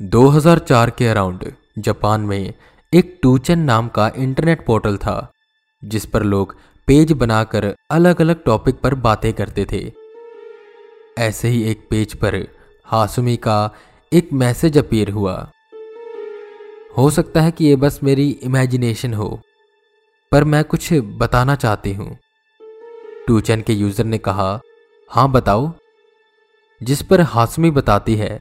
2004 के around Japan में एक टूचन नाम का इंटरनेट पोर्टल था, जिस पर लोग पेज बनाकर अलग अलग टॉपिक पर बातें करते थे। ऐसे ही एक पेज पर हासुमी का एक मैसेज अपीयर हुआ। हो सकता है कि ये बस मेरी इमेजिनेशन हो, पर मैं कुछ बताना चाहती हूँ। टूचन के यूज़र ने कहा, हाँ, बताओ। जिस पर हासुमी बताती है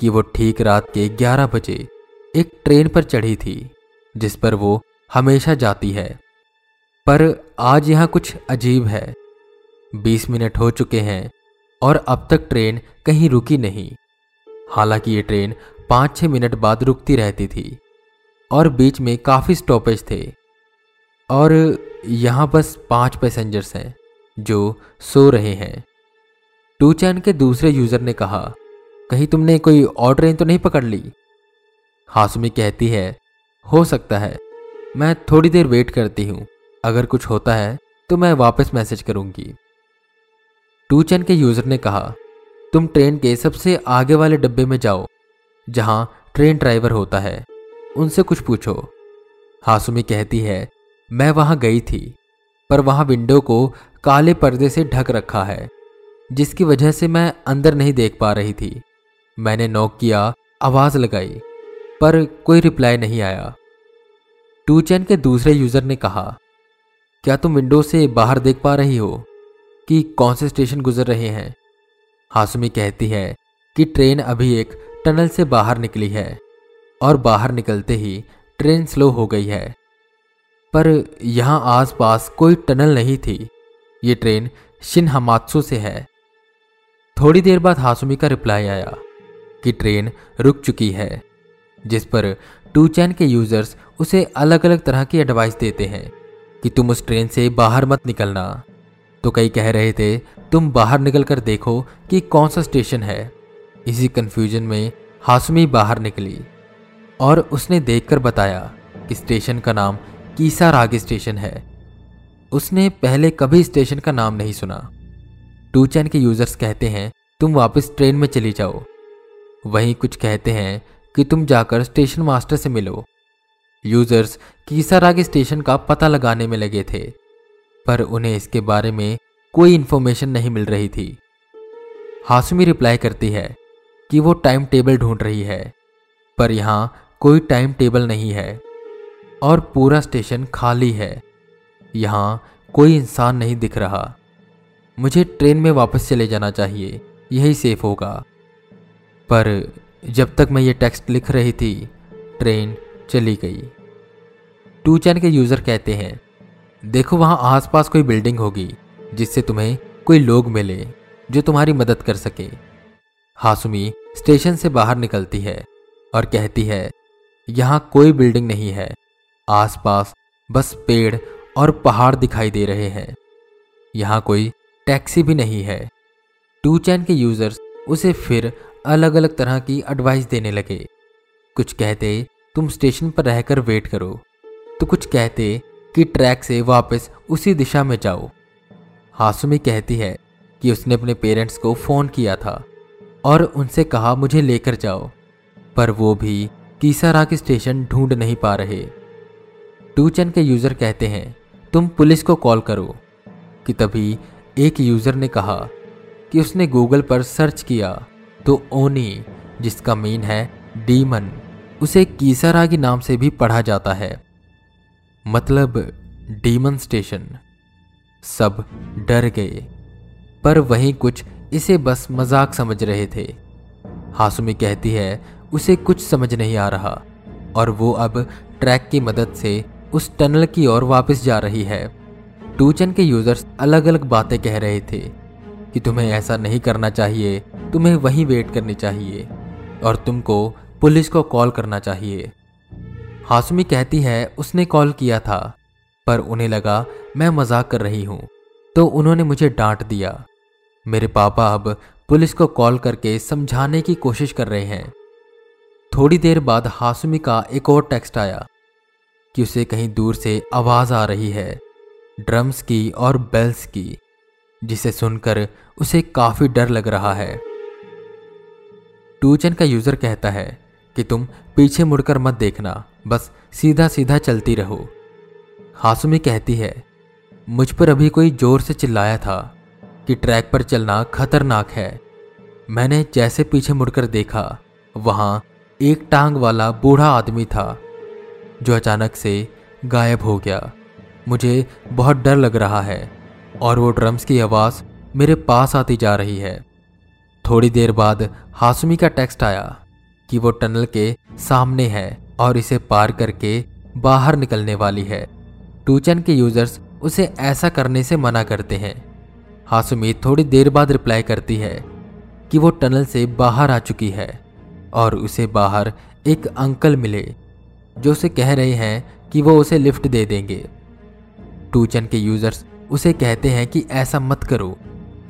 कि वो ठीक रात के 11 बजे एक ट्रेन पर चढ़ी थी, जिस पर वो हमेशा जाती है। पर आज यहाँ कुछ अजीब है। 20 मिनट हो चुके हैं और अब तक ट्रेन कहीं रुकी नहीं। हालाँकि ये ट्रेन पाँच छह मिनट बाद रुकती रहती थी और बीच में काफ़ी स्टॉपेज थे। और यहाँ बस पाँच पैसेंजर्स हैं जो सो रहे हैं। टू चैन के दूसरे यूज़र ने कहा कहीं तुमने कोई और ट्रेन तो नहीं पकड़ ली? हासुमी कहती है, हो सकता है। मैं थोड़ी देर वेट करती हूँ। अगर कुछ होता है तो मैं वापस मैसेज करूँगी। टू चैन के यूज़र ने कहा, तुम ट्रेन के सबसे आगे वाले डब्बे में जाओ, जहाँ ट्रेन ड्राइवर होता है। उनसे कुछ पूछो। हासुमी कहती है, मैं वहाँ गई थी, पर वहाँ विंडो को काले पर्दे से ढक रखा है, जिसकी वजह से मैं अंदर नहीं देख पा रही थी। मैंने नॉक किया, आवाज़ लगाई, पर कोई रिप्लाई नहीं आया। टू चैन के दूसरे यूज़र ने कहा, क्या तुम विंडो से बाहर देख पा रही हो कि कौन से स्टेशन गुजर रहे हैं? हासुमी कहती है कि ट्रेन अभी एक टनल से बाहर निकली है, और बाहर निकलते ही ट्रेन स्लो हो गई है। पर यहाँ आसपास कोई टनल नहीं थी। ये ट्रेन शिन हमात्सु से है। थोड़ी देर बाद हासुमी का रिप्लाई आया। कि ट्रेन रुक चुकी है, जिस पर टू चैन के यूज़र्स उसे अलग अलग तरह की एडवाइस देते हैं कि तुम उस ट्रेन से बाहर मत निकलना। तो कई कह रहे थे, तुम बाहर निकल कर देखो कि कौन सा स्टेशन है। इसी कंफ्यूजन में हासमी बाहर निकली और उसने देखकर बताया कि स्टेशन का नाम कीसा राग स्टेशन है। उसने पहले कभी स्टेशन का नाम नहीं सुना। टू चैन के यूज़र्स कहते हैं, तुम वापस ट्रेन में चली जाओ। वहीं कुछ कहते हैं कि तुम जाकर स्टेशन मास्टर से मिलो। यूज़र्स कीसाराग स्टेशन का पता लगाने में लगे थे, पर उन्हें इसके बारे में कोई इंफॉर्मेशन नहीं मिल रही थी। हासुमी रिप्लाई करती है कि वो टाइम टेबल ढूंढ रही है, पर यहाँ कोई टाइम टेबल नहीं है और पूरा स्टेशन खाली है। यहाँ कोई इंसान नहीं दिख रहा। मुझे ट्रेन में वापस चले जाना चाहिए, यही सेफ़ होगा। पर जब तक मैं ये टेक्स्ट लिख रही थी, ट्रेन चली गई। टू चैन के यूज़र कहते हैं, देखो वहाँ आसपास कोई बिल्डिंग होगी, जिससे तुम्हें कोई लोग मिले, जो तुम्हारी मदद कर सके। हासुमी स्टेशन से बाहर निकलती है और कहती है, यहाँ कोई बिल्डिंग नहीं है। आसपास बस पेड़ और पहाड़ दिखाई दे रहे हैं। यहाँ कोई टैक्सी भी नहीं है। टू चैन के यूज़र्स उसे फिर अलग अलग तरह की एडवाइस देने लगे। कुछ कहते, तुम स्टेशन पर रहकर वेट करो। तो कुछ कहते कि ट्रैक से वापस उसी दिशा में जाओ। हासुमी कहती है कि उसने अपने पेरेंट्स को फ़ोन किया था और उनसे कहा, मुझे लेकर जाओ। पर वो भी कीसाराग स्टेशन ढूंढ नहीं पा रहे। टूचन के यूज़र कहते हैं, तुम पुलिस को कॉल करो। कि तभी एक यूज़र ने कहा कि उसने गूगल पर सर्च किया। तो ओनी, जिसका मीन है डीमन, उसे कीसारागी नाम से भी पढ़ा जाता है। मतलब डीमन स्टेशन। सब डर गए, पर वहीं कुछ इसे बस मज़ाक समझ रहे थे। हासुमी कहती है, उसे कुछ समझ नहीं आ रहा, और वो अब ट्रैक की मदद से उस टनल की ओर वापस जा रही है। टूचन के यूज़र्स अलग अलग बातें कह रहे थे। कि तुम्हें ऐसा नहीं करना चाहिए, तुम्हें वहीं वेट करनी चाहिए, और तुमको पुलिस को कॉल करना चाहिए। हासुमी कहती है, उसने कॉल किया था, पर उन्हें लगा मैं मज़ाक कर रही हूँ तो उन्होंने मुझे डांट दिया। मेरे पापा अब पुलिस को कॉल करके समझाने की कोशिश कर रहे हैं। थोड़ी देर बाद हासुमी का एक और टेक्स्ट आया, कि उसे कहीं दूर से आवाज़ आ रही है, ड्रम्स की और बेल्स की, जिसे सुनकर उसे काफ़ी डर लग रहा है। टूचन का यूज़र कहता है कि तुम पीछे मुड़कर मत देखना, बस सीधा सीधा चलती रहो। हासुमी कहती है, मुझ पर अभी कोई ज़ोर से चिल्लाया था कि ट्रैक पर चलना खतरनाक है। मैंने जैसे पीछे मुड़कर देखा, वहाँ एक टांग वाला बूढ़ा आदमी था, जो अचानक से गायब हो गया। मुझे बहुत डर लग रहा है और वो ड्रम्स की आवाज़ मेरे पास आती जा रही है। थोड़ी देर बाद हासुमी का टेक्स्ट आया कि वो टनल के सामने है और इसे पार करके बाहर निकलने वाली है। टूचन के यूज़र्स उसे ऐसा करने से मना करते हैं। हासुमी थोड़ी देर बाद रिप्लाई करती है कि वो टनल से बाहर आ चुकी है और उसे बाहर एक अंकल मिले जो उसे कह रहे हैं कि वो उसे लिफ्ट दे देंगे। टूचन के यूज़र्स उसे कहते हैं कि ऐसा मत करो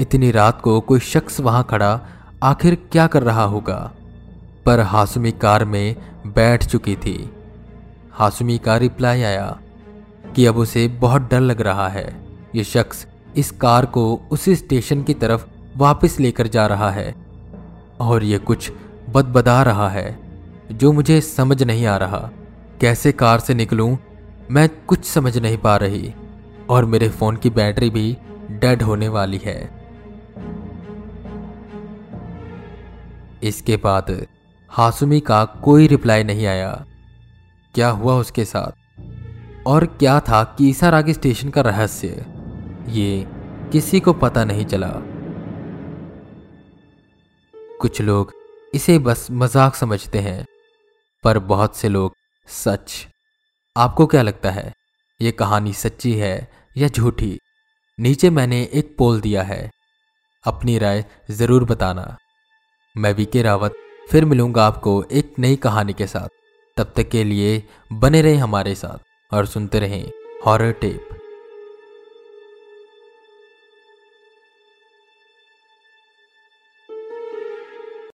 इतनी रात को कोई शख्स वहाँ खड़ा आखिर क्या कर रहा होगा? पर हासुमी कार में बैठ चुकी थी। हासुमी का रिप्लाई आया कि अब उसे बहुत डर लग रहा है। ये शख्स इस कार को उसी स्टेशन की तरफ़ वापस लेकर जा रहा है और ये कुछ बदबदा रहा है, जो मुझे समझ नहीं आ रहा। कैसे कार से निकलूं? मैं कुछ समझ नहीं पा रही और मेरे फ़ोन की बैटरी भी डेड होने वाली है। इसके बाद हासुमी का कोई रिप्लाई नहीं आया। क्या हुआ उसके साथ? और क्या था कीसारागी स्टेशन का रहस्य? ये किसी को पता नहीं चला। कुछ लोग इसे बस मज़ाक समझते हैं, पर बहुत से लोग सच। आपको क्या लगता है, ये कहानी सच्ची है या झूठी? नीचे मैंने एक पोल दिया है। अपनी राय ज़रूर बताना। मैं वीके रावत फिर मिलूँगा आपको एक नई कहानी के साथ। तब तक के लिए बने रहें हमारे साथ और सुनते रहें हॉरर टेप